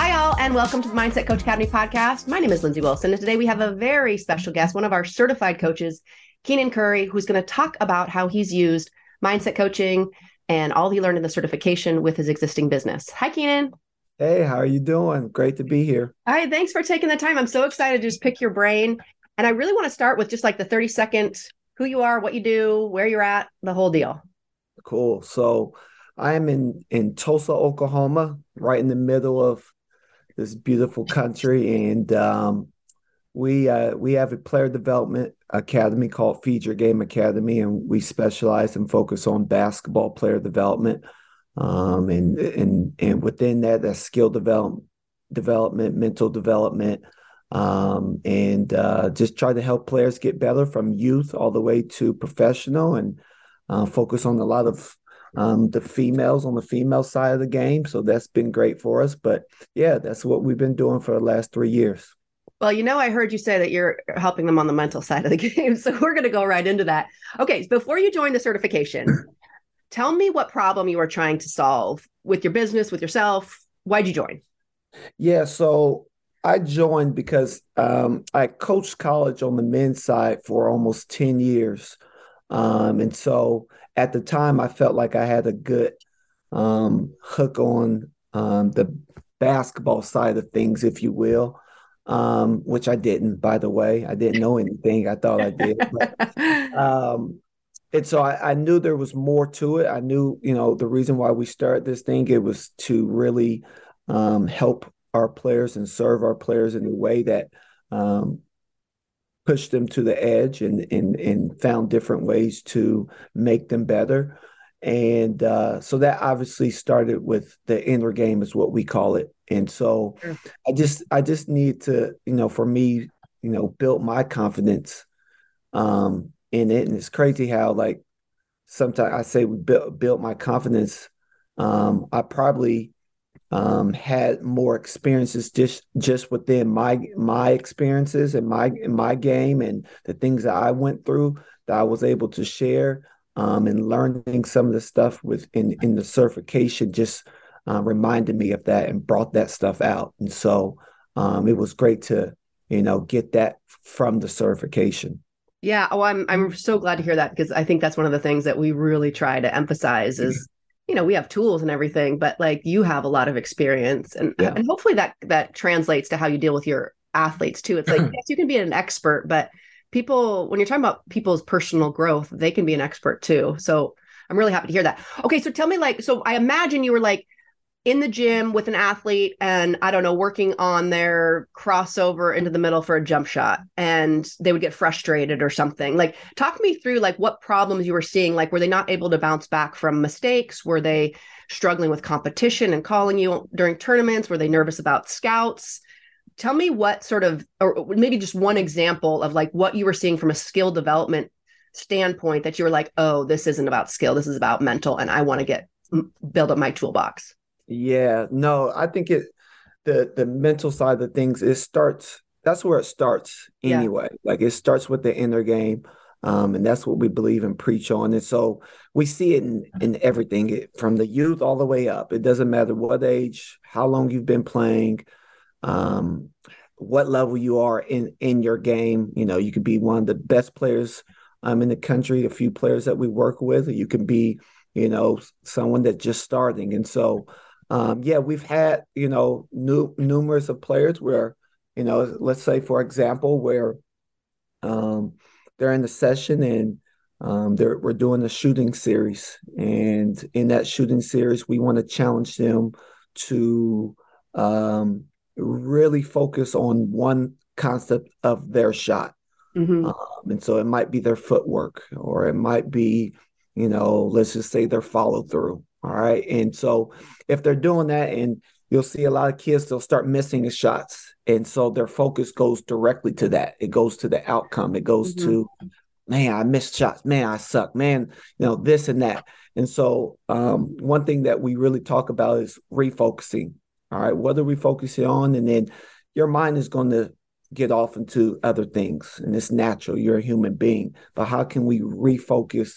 Hi, all, and welcome to the Mindset Coach Academy podcast. My name is Lindsay Wilson, and today we have a very special guest, one of our certified coaches, Keenan Curry, who's going to talk about how he's used mindset coaching and all he learned in the certification with his existing business. Hi, Keenan. Hey, how are you doing? Great to be here. All right, thanks for taking the time. I'm so excited to just pick your brain. And I really want to start with just like the 30 second who you are, what you do, where you're at, the whole deal. Cool. So I am in in Tulsa, Oklahoma, right in the middle of this beautiful country, and um, we uh, we have a player development academy called Feed Your Game Academy, and we specialize and focus on basketball player development, um, and and and within that, that's skill development, development, mental development, um, and uh, just try to help players get better from youth all the way to professional, and uh, focus on a lot of um, the females on the female side of the game. So that's been great for us. But yeah, that's what we've been doing for the last three years. Well, you know, I heard you say that you're helping them on the mental side of the game. So we're going to go right into that. Okay. Before you joined the certification, tell me what problem you are trying to solve with your business, with yourself. Why'd you join? Yeah. So I joined because um, I coached college on the men's side for almost 10 years. Um, and so at the time, I felt like I had a good um, hook on um, the basketball side of things, if you will, um, which I didn't, by the way. I didn't know anything. I thought I did. But, um, and so I, I, knew there was more to it. I knew, you know, the reason why we started this thing, it was to really um, help our players and serve our players in a way that um, pushed them to the edge and and and found different ways to make them better. And uh, so that obviously started with the inner game, is what we call it. And so sure. I just I just need to, you know, for me, you know, build my confidence um, in it. And it's crazy how like sometimes I say we built built my confidence. Um, I probably um, had more experiences just just within my my experiences and my my game and the things that I went through that I was able to share um, and learning some of the stuff with in in the certification just uh, reminded me of that and brought that stuff out. And so um, it was great to you know get that from the certification. Yeah, oh, I'm I'm so glad to hear that because I think that's one of the things that we really try to emphasize is you know we have tools and everything but like you have a lot of experience and yeah. and hopefully that that translates to how you deal with your athletes too. It's like yes you can be an expert but people when you're talking about people's personal growth they can be an expert too. So i'm really happy to hear that. Okay so tell me like so i imagine you were like in the gym with an athlete and I don't know, working on their crossover into the middle for a jump shot and they would get frustrated or something. Like talk me through like what problems you were seeing. Like were they not able to bounce back from mistakes? Were they struggling with competition and calling you during tournaments? Were they nervous about scouts? Tell me what sort of or maybe just one example of like what you were seeing from a skill development standpoint that you were like, "Oh, this isn't about skill. This is about mental and I want to get build up my toolbox." Yeah, no, I think it the the mental side of things it starts that's where it starts anyway. Yeah. Like it starts with the inner game. Um, and that's what we believe and preach on. And so we see it in, in everything it, from the youth all the way up. It doesn't matter what age, how long you've been playing, um, what level you are in in your game. You know, you could be one of the best players um, in the country. A few players that we work with, you can be, you know, someone that just starting. And so um, yeah, we've had you know new, numerous of players where you know, let's say for example, where um, they're in the session and um, they're we're doing a shooting series, and in that shooting series, we want to challenge them to um, really focus on one concept of their shot. Mm-hmm. Um, and so it might be their footwork, or it might be, you know, let's just say their follow through. All right. And so if they're doing that, and you'll see a lot of kids, they'll start missing the shots. and so their focus goes directly to that. It goes to the outcome. It goes mm-hmm. to, man, I missed shots. Man, I suck. Man, you know this and that. And so um, one thing that we really talk about is refocusing. All right, what are we focusing on? And then your mind is going to get off into other things, and it's natural. You're a human being, but how can we refocus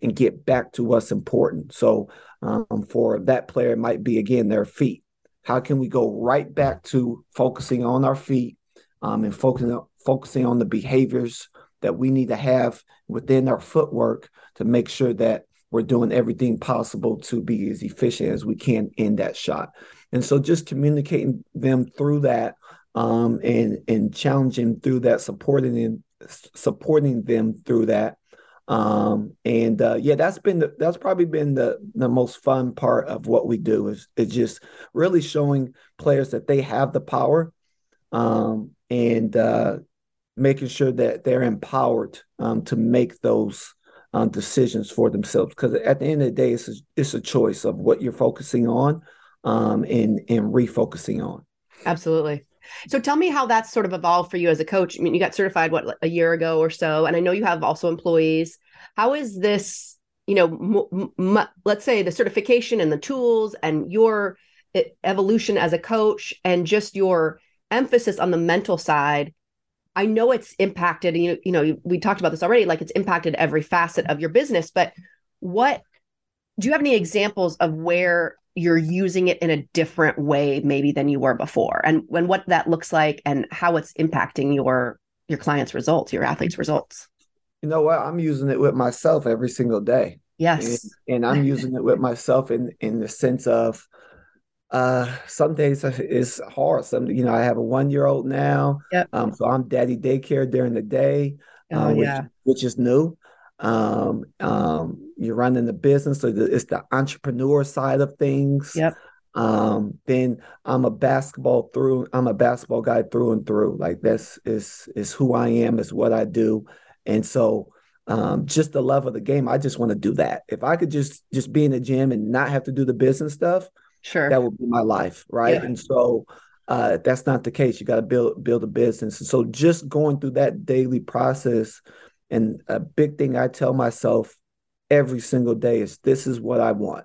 and get back to what's important? So um, for that player, might be again their feet. How can we go right back to focusing on our feet um, and focusing focusing on the behaviors that we need to have within our footwork to make sure that we're doing everything possible to be as efficient as we can in that shot. And so just communicating them through that um, and and challenging through that, supporting them, supporting them through that. Um, and uh, yeah, that's been the, that's probably been the the most fun part of what we do is is just really showing players that they have the power, um, and uh, making sure that they're empowered um, to make those um, decisions for themselves. Because at the end of the day, it's a, it's a choice of what you're focusing on um, and and refocusing on. Absolutely. So tell me how that's sort of evolved for you as a coach. I mean, you got certified what a year ago or so, and I know you have also employees. How is this? You know, m- m- let's say the certification and the tools and your evolution as a coach and just your emphasis on the mental side I know it's impacted, you you know, we talked about this already, like it's impacted every facet of your business, but what do you have any examples of where you're using it in a different way maybe than you were before. And when what that looks like and how it's impacting your your clients results your athletes results. You know what? I'm using it with myself every single day. Yes. And, and i'm using it with myself in in the sense of uh some days it's hard. Some you know i have a one year old now. Yep. um so i'm daddy daycare during the day oh, uh, which, yeah. which is new um um you're running the business so the, it's the entrepreneur side of things yep um then i'm a basketball through i'm a basketball guy through and through like this is is who i am is what i do and so um, just the love of the game. I just want to do that. If I could just just be in the gym and not have to do the business stuff, Sure. That would be my life, right? Yeah. And so uh, that's not the case. You got to build build a business. And so just going through that daily process, and a big thing I tell myself every single day is this is what I want.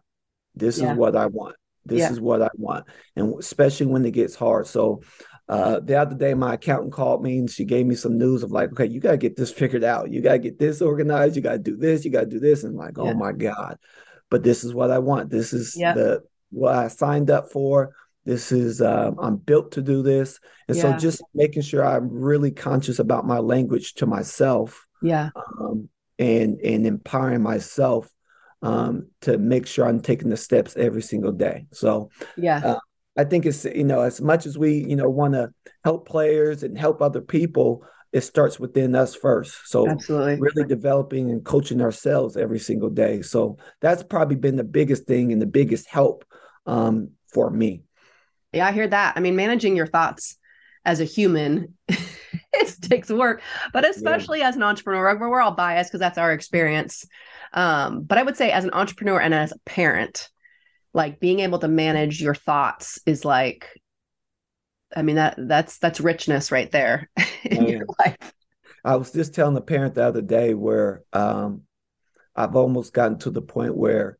This yeah. is what I want. This yeah. is what I want. And especially when it gets hard. So uh, the other day, my accountant called me and she gave me some news of like, okay, you got to get this figured out. You got to get this organized. You got to do this. You got to do this. And like, oh yeah. oh my God. But this is what I want. This is the what I signed up for. This is uh, I'm built to do this, and yeah. so just making sure I'm really conscious about my language to myself. Yeah, um, and and empowering myself um, to make sure I'm taking the steps every single day. So yeah. Uh, I think it's you know as much as we you know want to help players and help other people, it starts within us first. So absolutely really developing and coaching ourselves every single day. So that's probably been the biggest thing and the biggest help um, for me. Yeah, I hear that. I mean, managing your thoughts as a human it takes work, but especially yeah. as an entrepreneur, we're all biased because that's our experience. Um, but I would say as an entrepreneur and as a parent, like being able to manage your thoughts is like, I mean, that that's that's richness right there in your life. I was just telling a parent the other day where um, I've almost gotten to the point where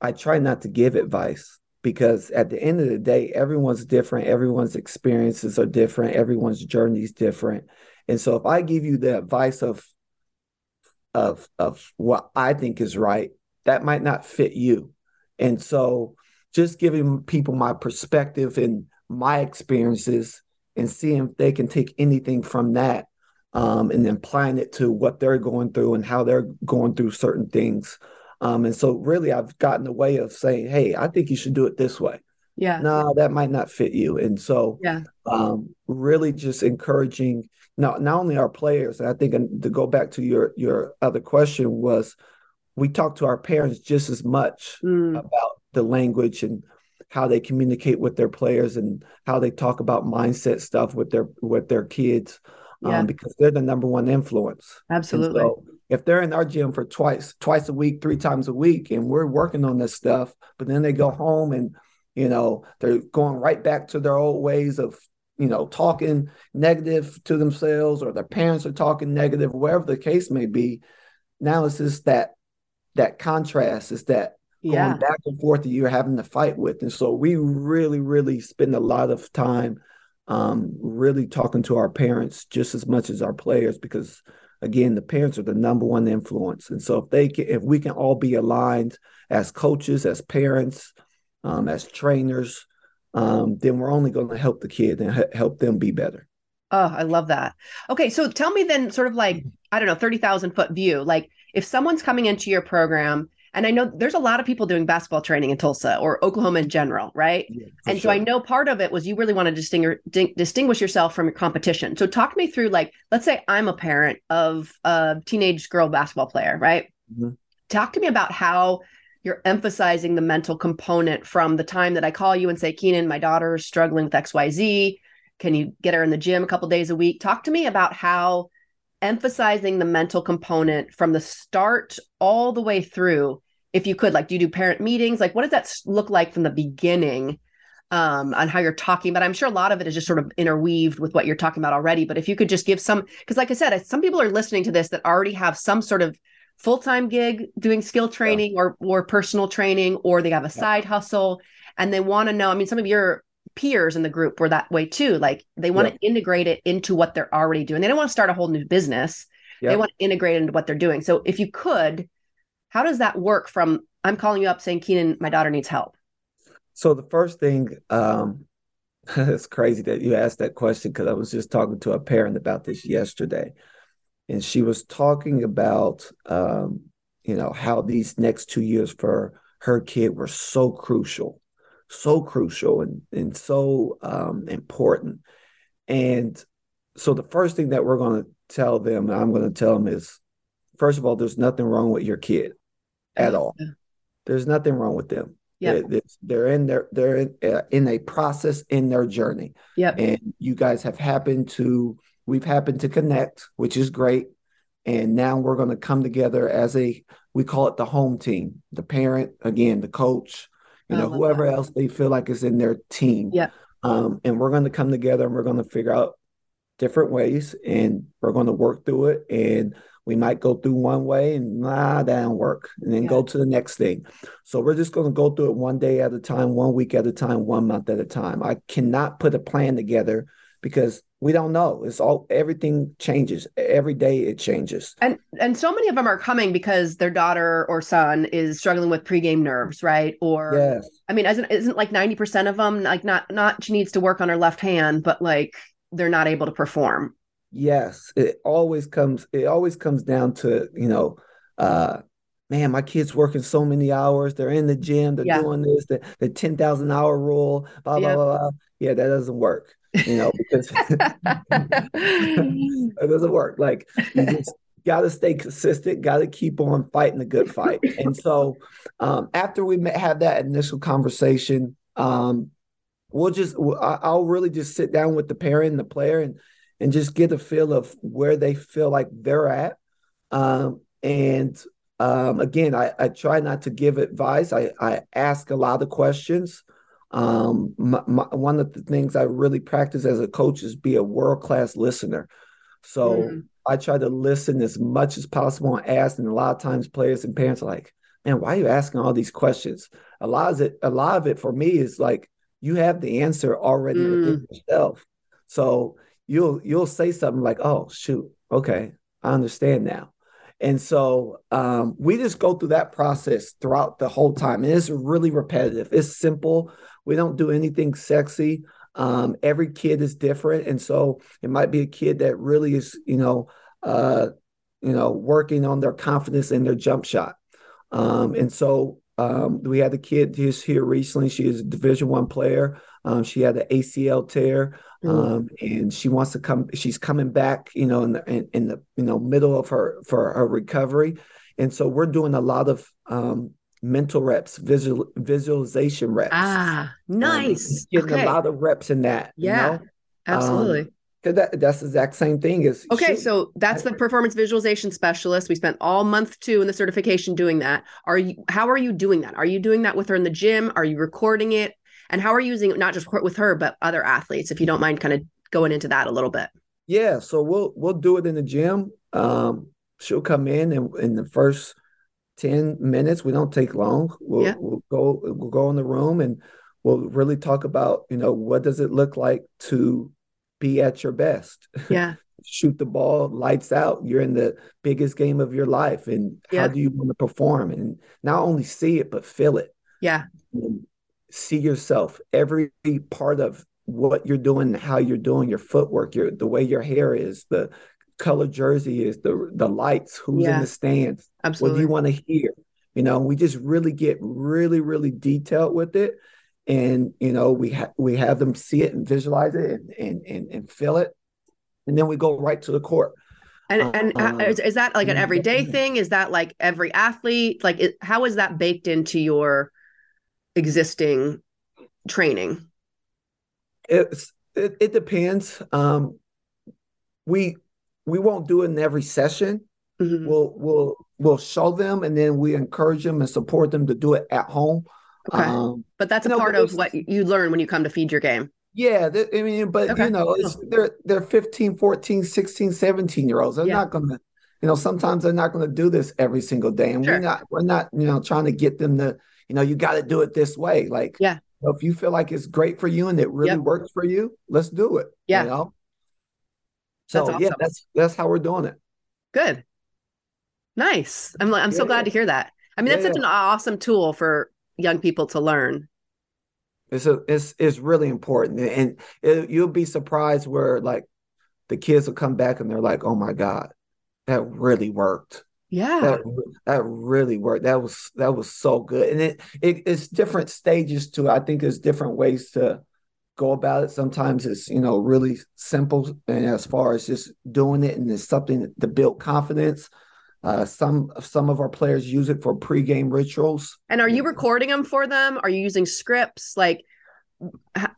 I try not to give advice because at the end of the day, everyone's different. Everyone's experiences are different. Everyone's journey is different. And so if I give you the advice of of of what I think is right, that might not fit you. And so just giving people my perspective and my experiences and seeing if they can take anything from that um, and applying it to what they're going through and how they're going through certain things um, and so really I've gotten a way of saying, hey, I think you should do it this way. Yeah. No, that might not fit you. And so yeah. um, really just encouraging not not only our players, I think to go back to your your other question was we talk to our parents just as much mm. about the language and how they communicate with their players and how they talk about mindset stuff with their with their kids yeah. um, because they're the number one influence. Absolutely. So if they're in our gym for twice twice a week, three times a week, and we're working on this stuff, but then they go home and you know they're going right back to their old ways of you know, talking negative to themselves or their parents are talking negative, wherever the case may be. Now it's just that that contrast, is that yeah. going back and forth that you're having to fight with. And so we really, really spend a lot of time um, really talking to our parents just as much as our players because again the parents are the number one influence. And so if they can if we can all be aligned as coaches as parents um, as trainers um, then we're only going to help the kid and help them be better. Oh i love that. Okay so tell me then sort of like i don't know 30000 foot view. Like if someone's coming into your program and I know there's a lot of people doing basketball training in Tulsa or Oklahoma in general, right? Yeah, and sure. so I know part of it was you really want to distinguish distinguish yourself from your competition. So talk me through like let's say I'm a parent of a teenage girl basketball player, right? Mm-hmm. Talk to me about how you're emphasizing the mental component from the time that I call you and say, Keenan, my daughter's struggling with XYZ. Can you get her in the gym a couple days a week? Talk to me about how emphasizing the mental component from the start all the way through if you could like do you do parent meetings? Like what does that look like from the beginning um, on how you're talking? But i'm sure a lot of it is just sort of interweaved with what you're talking about already. But if you could just give some because like i said some people are listening to this that already have some sort of full-time gig doing skill training yeah. or or personal training or they have a side hustle and they want to know i mean some of your peers in the group were that way too. Like they want to integrate it into what they're already doing. They don't want to start a whole new business. They want to integrate into what they're doing. So if you could, how does that work from I'm calling you up saying, Keenan, my daughter needs help? So the first thing, um, it's crazy that you asked that question because I was just talking to a parent about this yesterday. And she was talking about um, you know, how these next two years for her kid were so crucial so crucial and, and so um, important. And so the first thing that we're going to tell them, I'm going to tell them is, first of all, there's nothing wrong with your kid at all. There's nothing wrong with them. Yeah. They're, they're in their they're in, uh, in a process in their journey. Yeah. And you guys have happened to we've happened to connect, which is great. And now we're going to come together as a we call it the home team. The parent, again, the coach, you know, whoever that. else they feel like is in their team. Yeah. Um, and we're going to come together and we're going to figure out different ways and we're going to work through it. And we might go through one way and nah, that don't work, and then yeah. go to the next thing. So we're just going to go through it one day at a time, one week at a time, one month at a time. I cannot put a plan together because we don't know it's all everything changes every day it changes and and so many of them are coming because their daughter or son is struggling with pregame nerves right or yes. i mean isn't isn't like 90% of them like not not she needs to work on her left hand but like they're not able to perform yes it always comes it always comes down to you know uh man, my kid's working so many hours. They're in the gym. They're yeah. doing this. The, the 10,000 hour rule, blah, blah, blah, blah. Yeah, that doesn't work you know, because it doesn't work. Like you just got to stay consistent, got to keep on fighting the good fight. And so um, after we have that initial conversation, um, we'll just I'll really just sit down with the parent and the player and and just get a feel of where they feel like they're at. Um, and um, again, I, I try not to give advice. I, I ask a lot of questions. Um, my, my, one of the things I really practice as a coach is be a world class listener. So mm. I try to listen as much as possible and ask. And a lot of times, players and parents are like, "Man, why are you asking all these questions?" A lot of it, a lot of it for me is like you have the answer already mm. within yourself. So you'll you'll say something like, "Oh shoot, okay, I understand now." And so um, we just go through that process throughout the whole time. And it's really repetitive. It's simple. We don't do anything sexy. Um, every kid is different, and so it might be a kid that really is, you know, uh, you know, working on their confidence in their jump shot. Um, and so um, we had a kid just here recently. She is a Division One player. Um, she had an ACL tear, mm. um, and she wants to come. She's coming back, you know, in the in, in, the you know middle of her for her recovery. And so we're doing a lot of um, mental reps, visual visualization reps. Ah, um, nice. Um, getting okay. a lot of reps in that. Yeah, you know? absolutely. Um, that, that's the exact same thing as okay so that's the performance visualization specialist we spent all month two in the certification doing that are you how are you doing that are you doing that with her in the gym are you recording it and how are you using it not just with her but other athletes if you don't mind kind of going into that a little bit yeah so we'll we'll do it in the gym um she'll come in and in the first 10 minutes. We don't take long. We'll, yeah. we'll go we'll go in the room and we'll really talk about you know what does it look like to be at your best? Yeah. Shoot the ball lights out. You're in the biggest game of your life and yeah. how do you want to perform? And not only see it but feel it. Yeah. And see yourself every part of what you're doing how you're doing your footwork your the way your hair is the color jersey is the the lights who's yeah. in the stands Absolutely. what do you want to hear you know we just really get really really detailed with it and you know we have we have them see it and visualize it and and and, and feel it and then we go right to the court. And and uh, is, is, that like an everyday thing? Is that like every athlete? Like, it, how is that baked into your existing training? It's it, it depends. Um, we we won't do it in every session. Mm-hmm. We'll we'll we'll show them, and then we encourage them and support them to do it at home. Okay, um, but that's a part of what you learn when you come to feed your game. Yeah, I mean, but okay. you know, they're they're 15, 14, 16, 17 year olds. They're yeah. not gonna, you know, sometimes they're not gonna do this every single day. And sure. we're not we're not, you know, trying to get them to, you know, you got to do it this way. Like, yeah, if you feel like it's great for you and it really yep. works for you, let's do it. Yeah. You know? So that's awesome. yeah, that's that's how we're doing it. Good. Nice. I'm I'm yeah. so glad to hear that. I mean, that's yeah. such an awesome tool for young people to learn. It's a, it's it's really important, and it, you'll be surprised where like the kids will come back and they're like, "Oh my god, that really worked." Yeah, that that really worked. That was that was so good, and it, it it's different stages too. I think there's different ways to go about it. Sometimes it's you know really simple, and as far as just doing it, and it's something to build confidence. Uh, some some of our players use it for pregame rituals. And are you recording them for them? Are you using scripts? Like,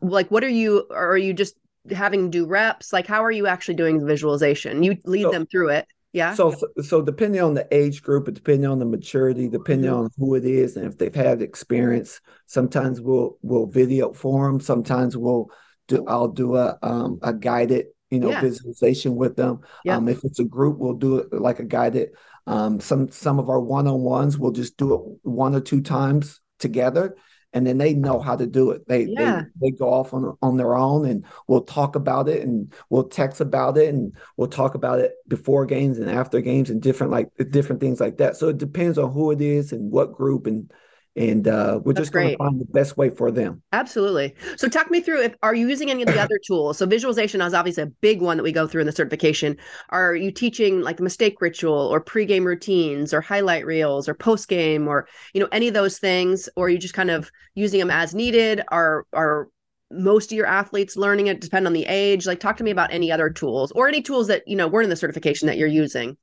like what are you? are you just having do reps? Like, how are you actually doing the visualization? You lead so, them through it. Yeah. So, so depending on the age group, depending on the maturity, depending mm-hmm. on who it is, and if they've had experience, sometimes we'll we'll video for them. Sometimes we'll do. I'll do a um, a guided you know yeah. visualization with them. Yeah. Um, if it's a group, we'll do it like a guided. Um, some some of our one on ones we'll just do it one or two times together, and then they know how to do it. They yeah. they, they go off on on their own, and we'll talk about it, and we'll text about it, and we'll talk about it before games and after games, and different like different things like that. So it depends on who it is and what group and and uh, we're That's just going to find the best way for them. Absolutely. So, talk me through if are you using any of the other tools? So, visualization is obviously a big one that we go through in the certification. Are you teaching like the mistake ritual or pregame routines or highlight reels or postgame or you know any of those things, or are you just kind of using them as needed? Are are most of your athletes learning it? Depend on the age. Like, talk to me about any other tools or any tools that you know weren't in the certification that you're using.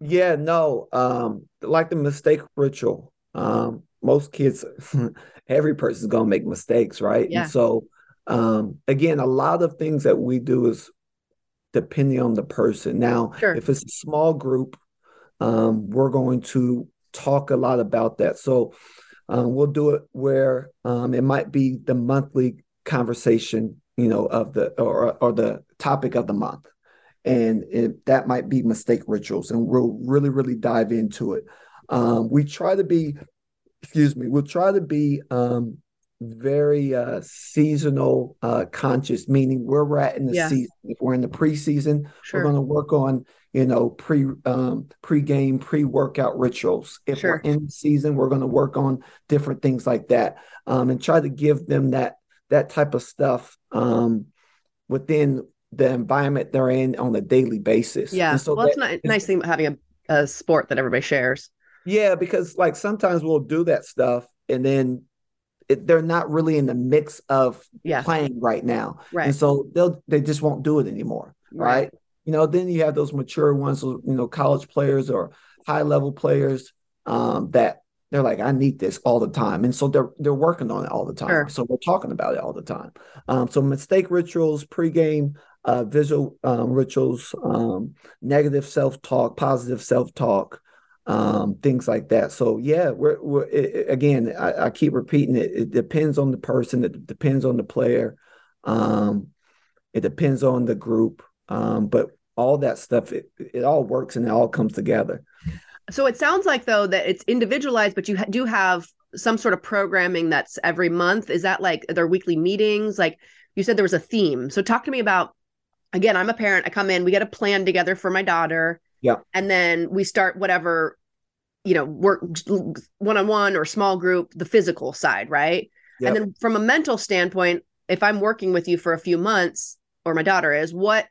Yeah, no, um, like the mistake ritual. Um, most kids, every person's gonna make mistakes, right? Yeah. And so um, again, a lot of things that we do is depending on the person. Now, sure. if it's a small group, um, we're going to talk a lot about that. So um, we'll do it where um, it might be the monthly conversation, you know, of the or or the topic of the month, and it, that might be mistake rituals, and we'll really really dive into it. Um, we try to be excuse me, we'll try to be um, very uh, seasonal uh, conscious, meaning where we're at in the season. If we're in the preseason, sure. we're going to work on you know pre um, pre game, pre workout rituals. If sure. we're in season, we're going to work on different things like that, um, and try to give them that that type of stuff um, within the environment they're in on a daily basis. Yeah, so well, that, it's nice thing about having a, a sport that everybody shares. Yeah, because like sometimes we'll do that stuff and then it, they're not really in the mix of yeah. playing right now. Right. And so they'll they just won't do it anymore. Right. right. You know, then you have those mature ones, you know, college players or high level players um, that they're like, I need this all the time. And so they're they're working on it all the time. Sure. So we're talking about it all the time. Um, so mistake rituals, pregame, uh, visual um, rituals, um, negative self talk, positive self talk, um, things like that. So yeah, we're, we're it, again, I, I, keep repeating it. It depends on the person. It depends on the player. Um, it depends on the group. Um, but all that stuff, it, it all works and it all comes together. So it sounds like though that it's individualized, but you ha- do have some sort of programming that's every month. Is that like their weekly meetings? Like you said, there was a theme. So talk to me about. Again, I'm a parent. I come in. We get a plan together for my daughter. Yeah. And then we start whatever, you know, work one on one or small group, the physical side, right? Yep. And then from a mental standpoint, if I'm working with you for a few months, or my daughter is, what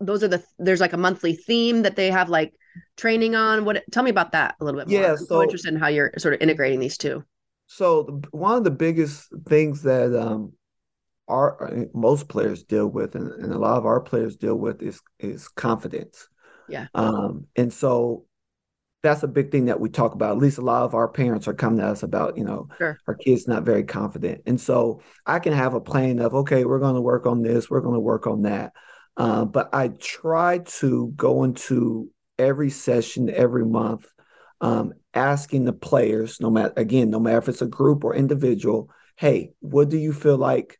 those are the there's like a monthly theme that they have like training on what tell me about that a little bit more yeah, I'm so, so interested in how you're sort of integrating these two so the, one of the biggest things that um our most players deal with and, and a lot of our players deal with is is confidence yeah um and so that's a big thing that we talk about. At least a lot of our parents are coming to us about, you know, sure. our kids not very confident. And so I can have a plan of, okay, we're going to work on this, we're going to work on that. Uh, but I try to go into every session every month, um, asking the players, no matter again, no matter if it's a group or individual, hey, what do you feel like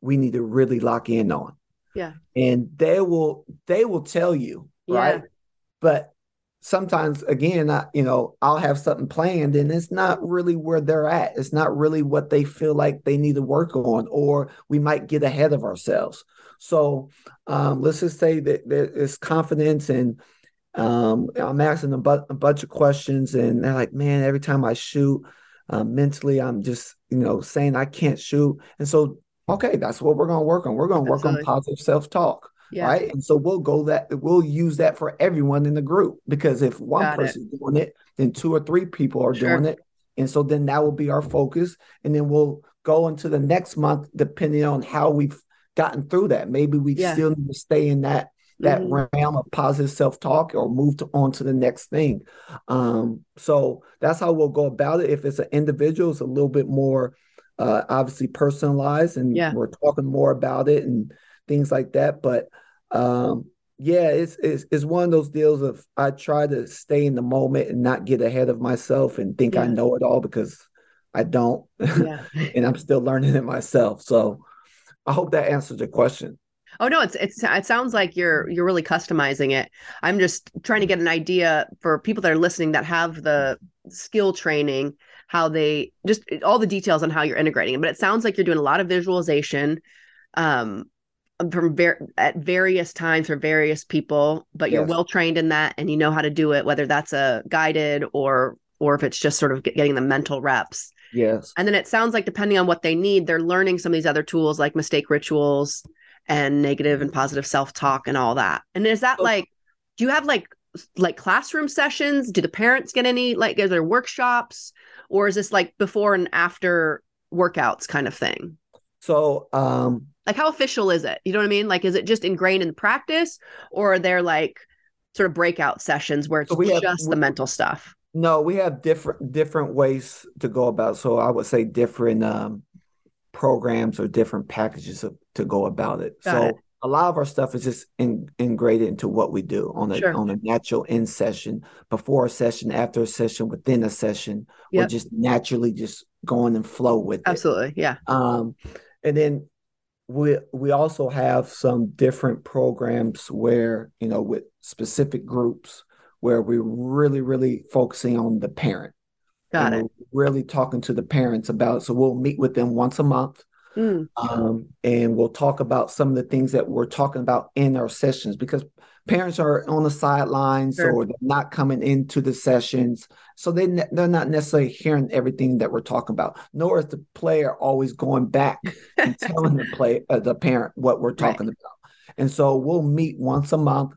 we need to really lock in on? Yeah. And they will they will tell you, yeah. right? But sometimes again I, you know i'll have something planned and it's not really where they're at it's not really what they feel like they need to work on or we might get ahead of ourselves so um, let's just say that there's confidence and um, i'm asking a, bu- a, bunch of questions and they're like man every time i shoot um, mentally i'm just you know saying i can't shoot and so okay that's what we're going to work on we're going to work Absolutely. on positive self-talk yeah. right? And so we'll go that we'll use that for everyone in the group because if one Got person's it. doing it, then two or three people are sure. doing it. And so then that will be our focus. And then we'll go into the next month depending on how we've gotten through that. Maybe we yeah. still need to stay in that that mm-hmm. realm of positive self-talk or move to, on to the next thing. Um, so that's how we'll go about it. If it's an individual, it's a little bit more uh, obviously personalized and yeah. we're talking more about it and things like that. But um, yeah, it's, it's it's one of those deals of I try to stay in the moment and not get ahead of myself and think yeah. I know it all because I don't, yeah. and I'm still learning it myself. So I hope that answers the question. Oh no, it's it's it sounds like you're you're really customizing it. I'm just trying to get an idea for people that are listening that have the skill training, how they just all the details on how you're integrating it. But it sounds like you're doing a lot of visualization. Um, from ver- at various times for various people but you're yes. well trained in that and you know how to do it whether that's a guided or or if it's just sort of getting the mental reps. Yes. And then it sounds like depending on what they need they're learning some of these other tools like mistake rituals and negative and positive self-talk and all that. And is that oh. like do you have like like classroom sessions? Do the parents get any like are there workshops? Or is this like before and after workouts kind of thing so um like how official is it? You know what I mean? Like is it just ingrained in practice or are there like sort of breakout sessions where it's so just have, the mental stuff? No, we have different different ways to go about. So I would say different um programs or different packages of, to go about it. Got so it. a lot of our stuff is just in, integrated into what we do on a sure. on a natural in session, before a session, after a session, within a session, yep. or just naturally just going and flow with it. Absolutely. Yeah. Um and then we we also have some different programs where you know with specific groups where we're really really focusing on the parent got it really talking to the parents about it. so we'll meet with them once a month mm. um, and we'll talk about some of the things that we're talking about in our sessions because parents are on the sidelines sure. or they're not coming into the sessions so they ne- they're not necessarily hearing everything that we're talking about nor is the player always going back and telling the play uh, the parent what we're talking right. about and so we'll meet once a month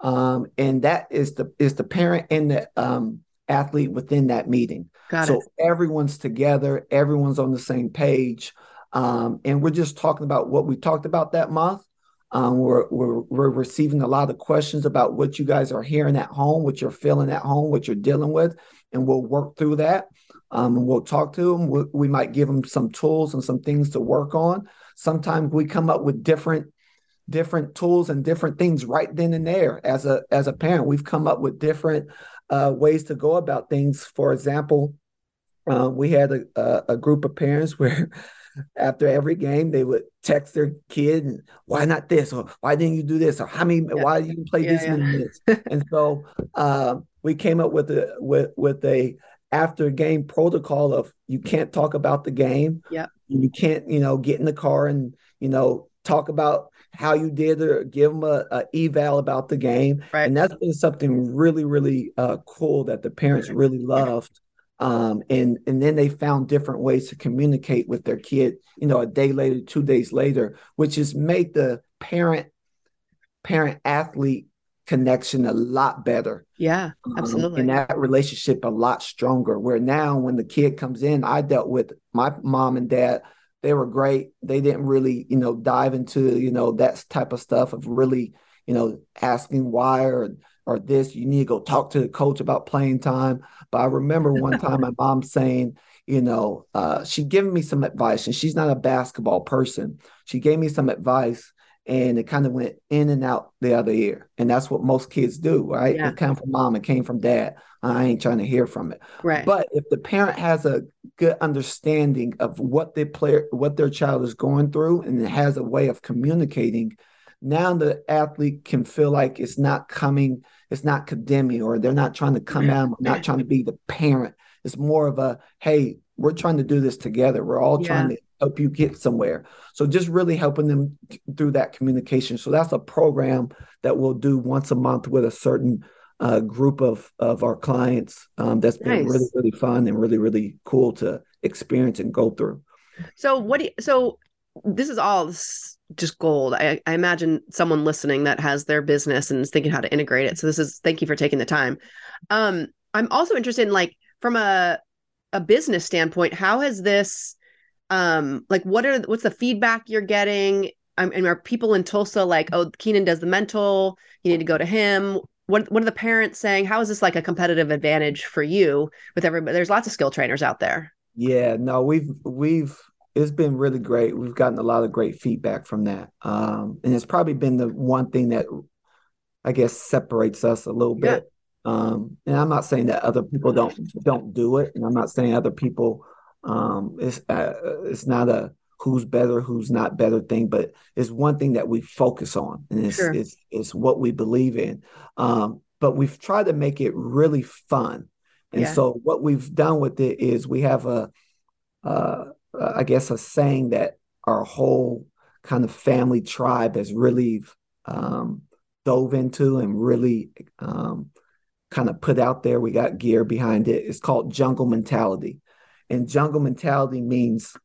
um, and that is the is the parent and the um, athlete within that meeting Got so it. everyone's together everyone's on the same page um, and we're just talking about what we talked about that month um, we're, we're, we're receiving a lot of questions about what you guys are hearing at home, what you're feeling at home, what you're dealing with, and we'll work through that. Um, we'll talk to them. We, we might give them some tools and some things to work on. Sometimes we come up with different different tools and different things right then and there. As a as a parent, we've come up with different uh, ways to go about things. For example, uh, we had a, a, a group of parents where after every game they would text their kid and why not this? Or why didn't you do this? Or how many yeah. why didn't you play yeah, this yeah. many minutes? And so uh, we came up with a with with a after game protocol of you can't talk about the game. Yeah. You can't you know get in the car and you know talk about how you did or give them a, a eval about the game. Right. and that's been something really really uh, cool that the parents really loved um, and and then they found different ways to communicate with their kid you know a day later two days later which has made the parent parent athlete connection a lot better. Yeah absolutely. um, and that relationship a lot stronger where now when the kid comes in i dealt with my mom and dad they were great. They didn't really you know dive into you know that type of stuff of really you know asking why or or this you need to go talk to the coach about playing time but I remember one time my mom saying, you know, uh, she given me some advice, and she's not a basketball person. She gave me some advice, and it kind of went in and out the other ear. And that's what most kids do, right? Yeah. It came from mom, it came from dad. I ain't trying to hear from it. Right. But if the parent has a good understanding of what their player, what their child is going through, and it has a way of communicating, now the athlete can feel like it's not coming it's not condemning or they're not trying to come out not trying to be the parent. It's more of a hey we're trying to do this together. We're all yeah. trying to help you get somewhere. So just really helping them through that communication. So that's a program that we'll do once a month with a certain uh, group of of our clients um, that's been really really fun and really really cool to experience and go through. So what do you, so this is all just gold. I, I, imagine someone listening that has their business and is thinking how to integrate it. So this is thank you for taking the time. Um, I'm also interested in like from a a business standpoint, how has this um like what are what's the feedback you're getting? I mean, are people in Tulsa like, oh, Keenan does the mental, you need to go to him? What what are the parents saying? How is this like a competitive advantage for you with everybody? There's lots of skill trainers out there. Yeah, no, we've we've it's been really great. We've gotten a lot of great feedback from that. Um, and it's probably been the one thing that I guess separates us a little bit. Yeah. Um, and I'm not saying that other people don't don't do it, and I'm not saying other people um, it's uh, it's not a who's better, who's not better thing, but it's one thing that we focus on, and it's sure. it's, it's what we believe in. Um, but we've tried to make it really fun, and yeah. so what we've done with it is we have a uh, uh, I guess, a saying that our whole kind of family tribe has really um, dove into and really um, kind of put out there. We got gear behind it. It's called jungle mentality. And jungle mentality means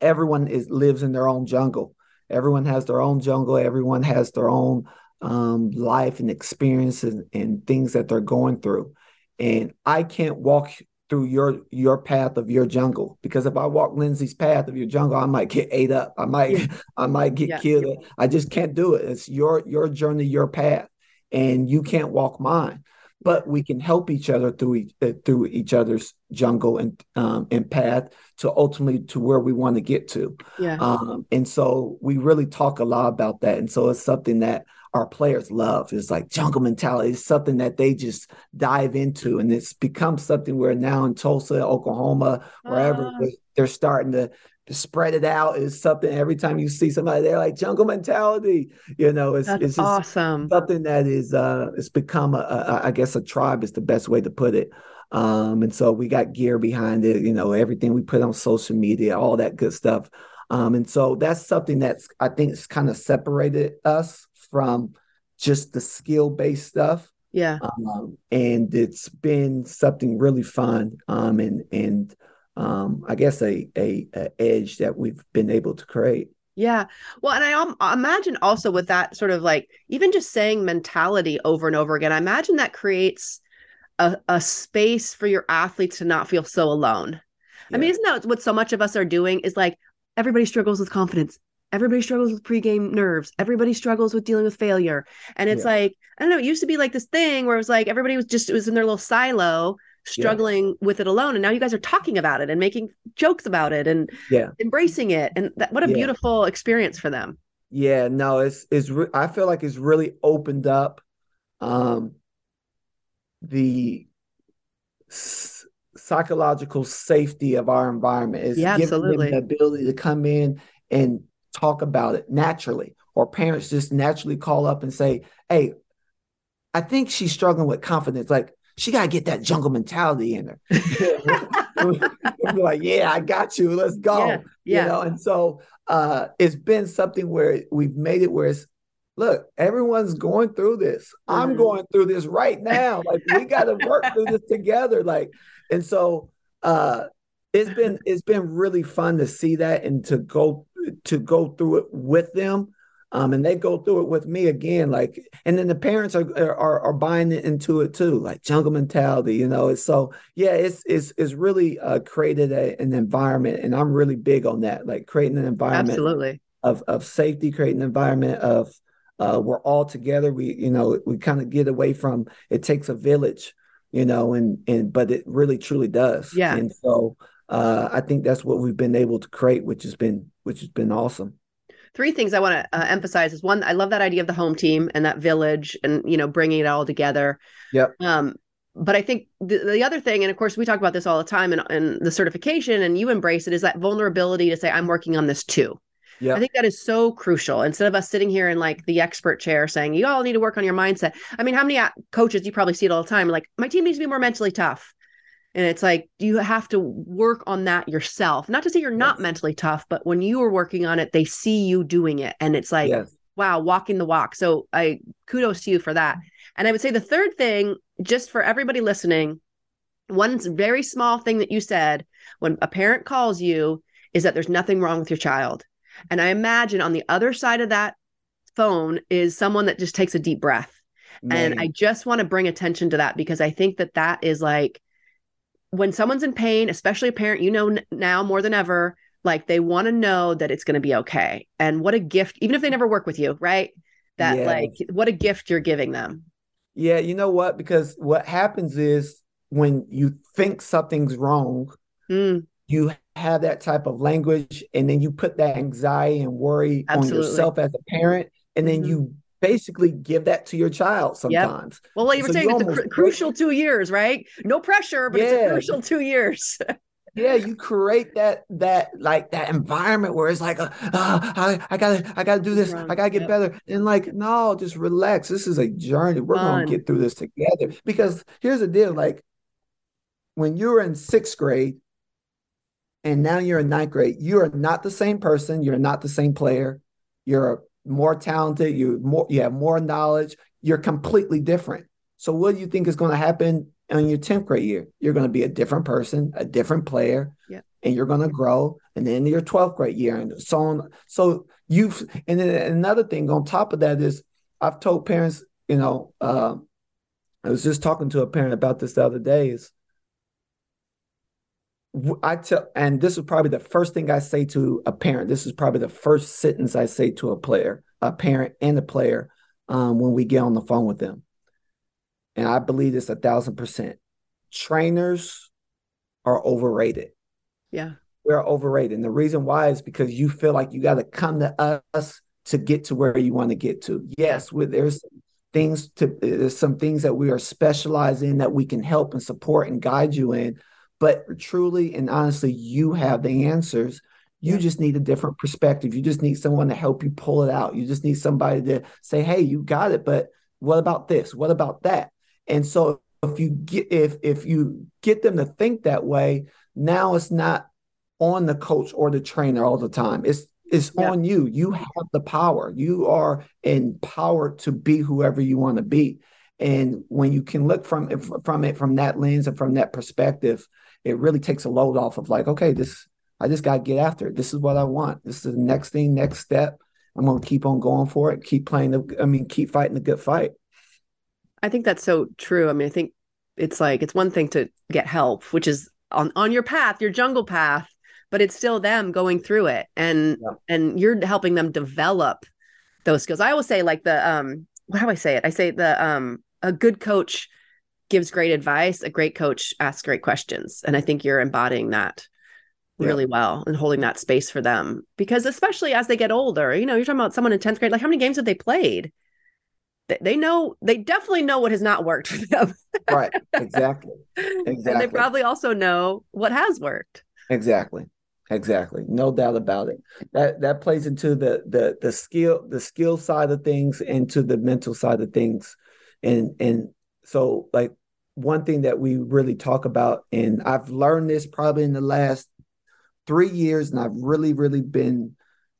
everyone is lives in their own jungle. Everyone has their own jungle. Everyone has their own um, life and experiences and, and things that they're going through. And I can't walk through your your path of your jungle. Because if i walk lindsay's path of your jungle i might get ate up. I might yeah. i might get yeah. killed. I just can't do it. It's your your journey your path and you can't walk mine. But we can help each other through each, uh, through each other's jungle and um, and path to ultimately to where we want to get to. Yeah. Um, and so we really talk a lot about that. And so it's something that our players love. It's like jungle mentality. It's something that they just dive into, and it's become something where now in Tulsa, Oklahoma, wherever uh. they're starting to, spread it out. Is something every time you see somebody, they're like jungle mentality. You know, it's That's it's awesome. Something that is uh, it's become a, a I guess a tribe is the best way to put it. Um, and so we got gear behind it. You know, everything we put on social media, all that good stuff. Um, and so that's something that's I think it's kind of separated us from just the skill based stuff. Yeah. Um, and it's been something really fun. Um, and, and, um, I guess a, a, a edge that we've been able to create. Yeah. Well, and I um, imagine also with that sort of like even just saying mentality over and over again, I imagine that creates a, a space for your athletes to not feel so alone. Yeah. I mean, isn't that what so much of us are doing? Is like everybody struggles with confidence everybody struggles with pregame nerves everybody struggles with dealing with failure and it's yeah. like i don't know it used to be like this thing where it was like everybody was just it was in their little silo struggling yeah. with it alone and now you guys are talking about it and making jokes about it and yeah embracing it and that, what a yeah. beautiful experience for them yeah no it's it's re- i feel like it's really opened up um the s- psychological safety of our environment. Is yeah, giving absolutely. the ability to come in and talk about it naturally, or parents just naturally call up and say, "Hey, I think she's struggling with confidence. Like she got to get that jungle mentality in her." Like, "Yeah, I got you. Let's go." Yeah, yeah. You know, and so uh, it's been something where we've made it where it's look, everyone's going through this. I'm Mhm. going through this right now. Like we got to work through this together. Like, and so uh it's been it's been really fun to see that and to go to go through it with them. Um, and they go through it with me again, like, and then the parents are are are buying into it too, like jungle mentality, you know. It's so yeah, it's it's it's really uh, created a, an environment, and I'm really big on that, like creating an environment Absolutely. of of safety, creating an environment of uh, we're all together. We you know we kind of get away from it takes a village, you know, and and but it really truly does. Yeah. And so uh, I think that's what we've been able to create, which has been which has been awesome. three things I want to uh, emphasize is one, I love that idea of the home team and that village and, you know, bringing it all together. Yep. Um, but I think the, the other thing, and of course, we talk about this all the time and, and the certification, and you embrace it, is that vulnerability to say, I'm working on this too. Yeah. I think that is so crucial. Instead of us sitting here in like the expert chair saying, you all need to work on your mindset. I mean, how many uh, coaches, you probably see it all the time, like, my team needs to be more mentally tough. And it's like, you have to work on that yourself. Not to say you're not Yes. mentally tough, but when you are working on it, they see you doing it. And it's like, yes. wow, walking the walk. So I kudos to you for that. And I would say the third thing, just for everybody listening, one very small thing that you said when a parent calls you is that there's nothing wrong with your child. And I imagine on the other side of that phone is someone that just takes a deep breath. And I just want to bring attention to that because I think that that is like when someone's in pain, especially a parent, you know now more than ever, like they want to know that it's going to be okay. And what a gift, even if they never work with you, right? That Yes. like what a gift you're giving them. Yeah, you know what? Because what happens is when you think something's wrong, Mm, you have that type of language, and then you put that anxiety and worry Absolutely. on yourself as a parent, and then Mhm. you basically give that to your child Yep. sometimes. well, like you were So saying, you it's a break- crucial two years, right? No pressure, but it's a crucial two years. Yeah, you create that that like that environment where it's like, uh, uh, I, I gotta I gotta do this, I gotta get Yep. better, and like, no, just relax. This is a journey. We're Fun. gonna get through this together. Because here's the deal: like when you're in sixth grade, and now you're in ninth grade, you are not the same person. You're not the same player. You're more talented. You more you have more knowledge. You're completely different. So what do you think is going to happen in your 10th grade year? You're going to be a different person, a different player, Yeah. and you're going to grow. And then your 12th grade year and so on. So you've and then another thing on top of that is I've told parents, you know, uh, I was just talking to a parent about this the other day is I tell, and this is probably the first thing I say to a parent. This is probably the first sentence I say to a player, a parent and a player, um, when we get on the phone with them. And I believe this a thousand percent. Trainers are overrated. yeah. We're overrated. And the reason why is because you feel like you got to come to us to get to where you want to get to. Yes, with there's things to there's some things that we are specialized in that we can help and support and guide you in. But truly and honestly, you have the answers. You Yeah. just need a different perspective. You just need someone to help you pull it out. You just need somebody to say, "Hey, you got it, but what about this? What about that?" And so if you get if if you get them to think that way, now it's not on the coach or the trainer all the time. It's it's Yeah. on you. You have the power. You are empowered to be whoever you want to be. And when you can look from it from it from that lens and from that perspective, it really takes a load off of like, okay, this I just got to get after it. This is what I want. This is the next thing, next step. I'm going to keep on going for it. Keep playing the. I mean, keep fighting the good fight. I think that's so true. I mean, I think it's like it's one thing to get help, which is on on your path, your jungle path, but it's still them going through it and Yeah. and you're helping them develop those skills. I always say like the um how do I say it? I say the um a good coach gives great advice, a great coach asks great questions. And I think you're embodying that Yeah. really well and holding that space for them because especially as they get older, you know, you're talking about someone in 10th grade, like how many games have they played? they know they definitely know what has not worked for them. right. Exactly. Exactly. And they probably also know what has worked. Exactly. Exactly. No doubt about it. That that plays into the the the skill the skill side of things into the mental side of things. And and so like one thing that we really talk about and I've learned this probably in the last 3 years and I've really really been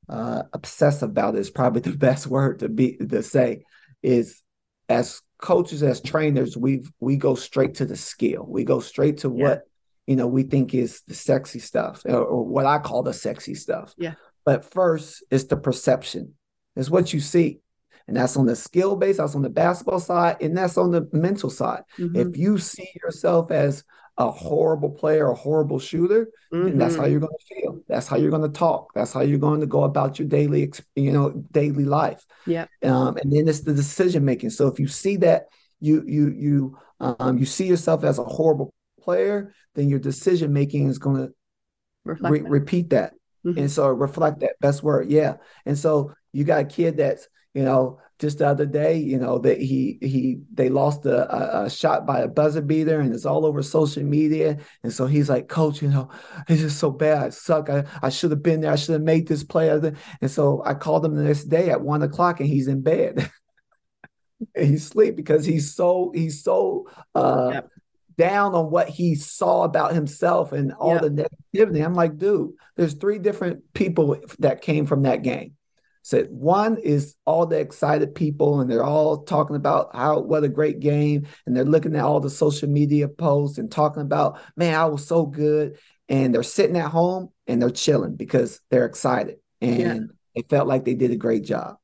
uh obsessed about it is probably the best word to be to say is as coaches as trainers we we go straight to the skill. We go straight to yeah. what you know we think is the sexy stuff or, or what I call the sexy stuff. Yeah. But first, it's the perception. It's what you see. And that's on the skill base, that's on the basketball side, and that's on the mental side. Mm-hmm. If you see yourself as a horrible player, a horrible shooter, mm-hmm. then that's how mm-hmm. you're going to feel. That's how you're going to talk. That's how you're going to go about your daily, you know, daily life. Yeah. Um, and then it's the decision making. So if you see that you you you um, you see yourself as a horrible player, then your decision making is going to re- repeat that. Mm-hmm. And so reflect that best word. Yeah. And so you got a kid that's, you know, just the other day, you know, that he he they lost a, a, shot by a buzzer beater and it's all over social media. And so he's like, Coach, you know, it's just so bad. I suck. I, I should have been there. I should have made this play. And so I called him the next day at one o'clock and he's in bed. and he's asleep because he's so he's so uh yep down on what he saw about himself and all yep. the negativity. I'm like, dude, there's three different people that came from that game. Said one is all the excited people, and they're all talking about how what a great game, and they're looking at all the social media posts and talking about, man, I was so good. And they're sitting at home and they're chilling because they're excited and yeah. they felt like they did a great job.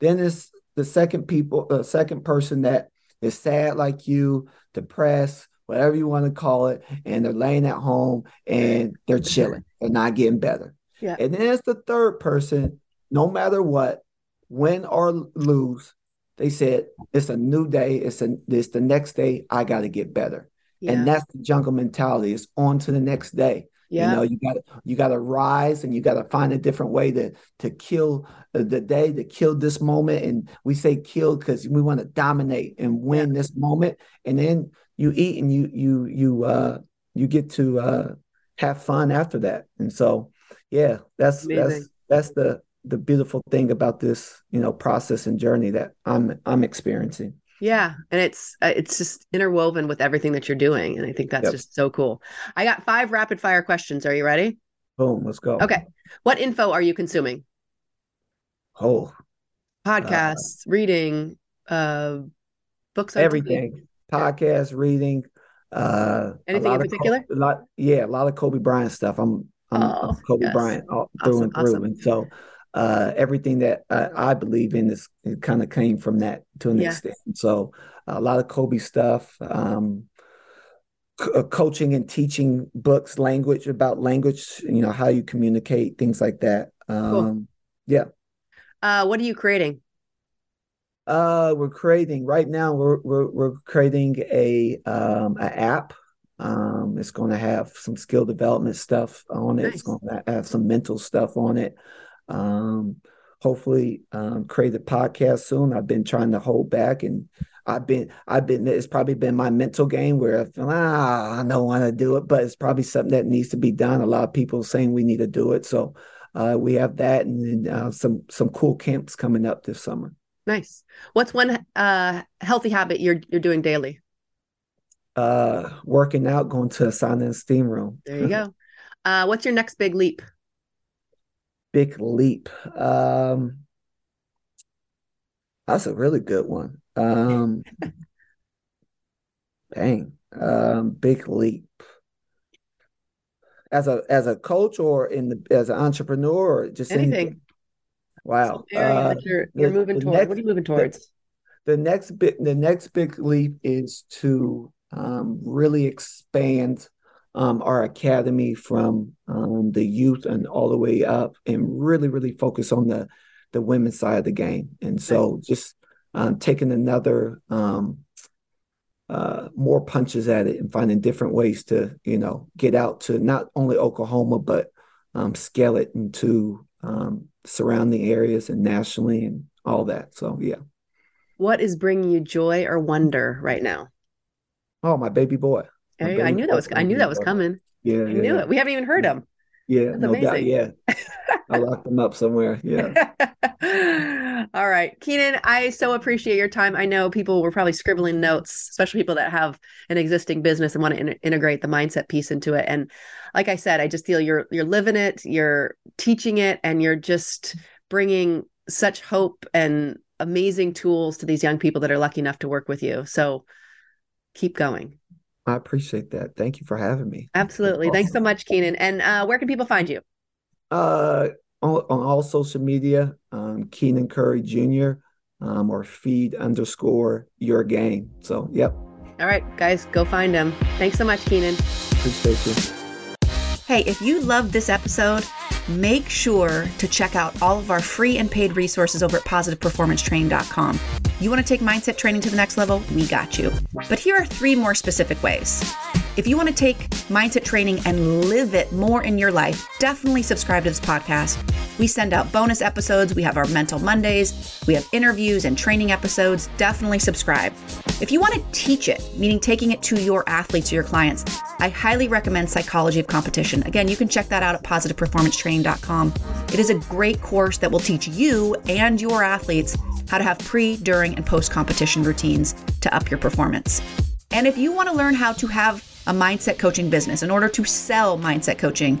Then it's the second people, the second person that is sad like you, depressed, whatever you want to call it, and they're laying at home and they're chilling. They're not getting better. Yeah. And then it's the third person, no matter what, win or lose, they said it's a new day. It's a it's the next day. I got to get better. Yeah. And that's the jungle mentality. It's on to the next day. Yeah. You know, you got you got to rise and you got to find a different way to to kill the day, to kill this moment. And we say kill because we want to dominate and win yeah. this moment. And then you eat and you you you uh you get to uh have fun after that and so yeah that's Amazing. that's that's the the beautiful thing about this you know process and journey that i'm i'm experiencing yeah and it's uh, it's just interwoven with everything that you're doing and i think that's yep. just so cool i got five rapid fire questions are you ready boom let's go okay what info are you consuming oh podcasts uh, reading uh books everything podcast, reading. Uh, Anything in particular? Kobe, a lot, yeah, a lot of Kobe Bryant stuff. I'm, I'm, oh, Kobe yes. Bryant all, through awesome, and through, awesome. and so uh, everything that I, I, believe in is kind of came from that to an extent. So a lot of Kobe stuff. Um, uh, coaching and teaching books language about language you know how you communicate things like that um cool. yeah uh what are you creating uh, we're creating right now. We're we're, we're creating a um, an app. Um, it's going to have some skill development stuff on it. Nice. It's going to have some mental stuff on it. Um, hopefully, um, create a podcast soon. I've been trying to hold back, and I've been I've been. It's probably been my mental game where I feel ah I don't want to do it, but it's probably something that needs to be done. A lot of people saying we need to do it, so uh, we have that, and uh, some some cool camps coming up this summer. Nice. What's one uh, healthy habit you're you're doing daily? Uh, working out, going to a sauna and steam room. There you go. Uh, what's your next big leap? Big leap. Um, that's a really good one. Um, dang. Um, big leap. As a as a coach or in the as an entrepreneur or just anything. anything. Wow. Uh, you're, you're the, moving towards. Next, what are you moving towards? The, the, next big the next big leap is to um, really expand um, our academy from um, the youth and all the way up, and really really focus on the the women's side of the game. And so just um, taking another um, uh, more punches at it and finding different ways to you know get out to not only Oklahoma but um, scale it into um, surrounding areas and nationally and all that. So yeah. what is bringing you joy or wonder right now? Oh, my baby boy. Baby I knew that was I knew that was coming. Yeah, I knew yeah. it. We haven't even heard mm. him. Yeah, That's no doubt. amazing. Yeah, I locked them up somewhere. Yeah. All right. Keenan, I so appreciate your time. I know people were probably scribbling notes, especially people that have an existing business and want to in- integrate the mindset piece into it. And like I said, I just feel you're you're living it, you're teaching it, and you're just bringing such hope and amazing tools to these young people that are lucky enough to work with you. So keep going. I appreciate that. Thank you for having me. Absolutely. Awesome. Thanks so much, Keenan. And uh, where can people find you? Uh, on, on all social media, um, Keenan Curry Jr. Um, or feed underscore your game. So, yep. All right, guys, go find him. Thanks so much, Keenan. Appreciate you. Hey, if you loved this episode, make sure to check out all of our free and paid resources over at positiveperformancetraining.com. You want to take mindset training to the next level? We got you. But here are three more specific ways. If you want to take mindset training and live it more in your life, definitely subscribe to this podcast. We send out bonus episodes. We have our Mental Mondays. We have interviews and training episodes. Definitely subscribe. If you want to teach it, meaning taking it to your athletes or your clients, I highly recommend Psychology of Competition. Again, you can check that out at positiveperformancetraining.com. It is a great course that will teach you and your athletes how to have pre, during, and post competition routines to up your performance. And if you want to learn how to have a mindset coaching business in order to sell mindset coaching,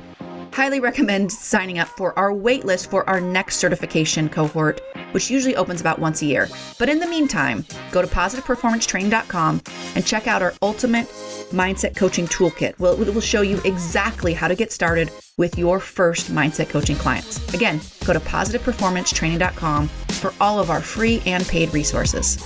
highly recommend signing up for our waitlist for our next certification cohort, which usually opens about once a year. But in the meantime, go to positiveperformancetraining.com and check out our ultimate mindset coaching toolkit. Well, it will show you exactly how to get started with your first mindset coaching clients. Again, go to positiveperformancetraining.com for all of our free and paid resources.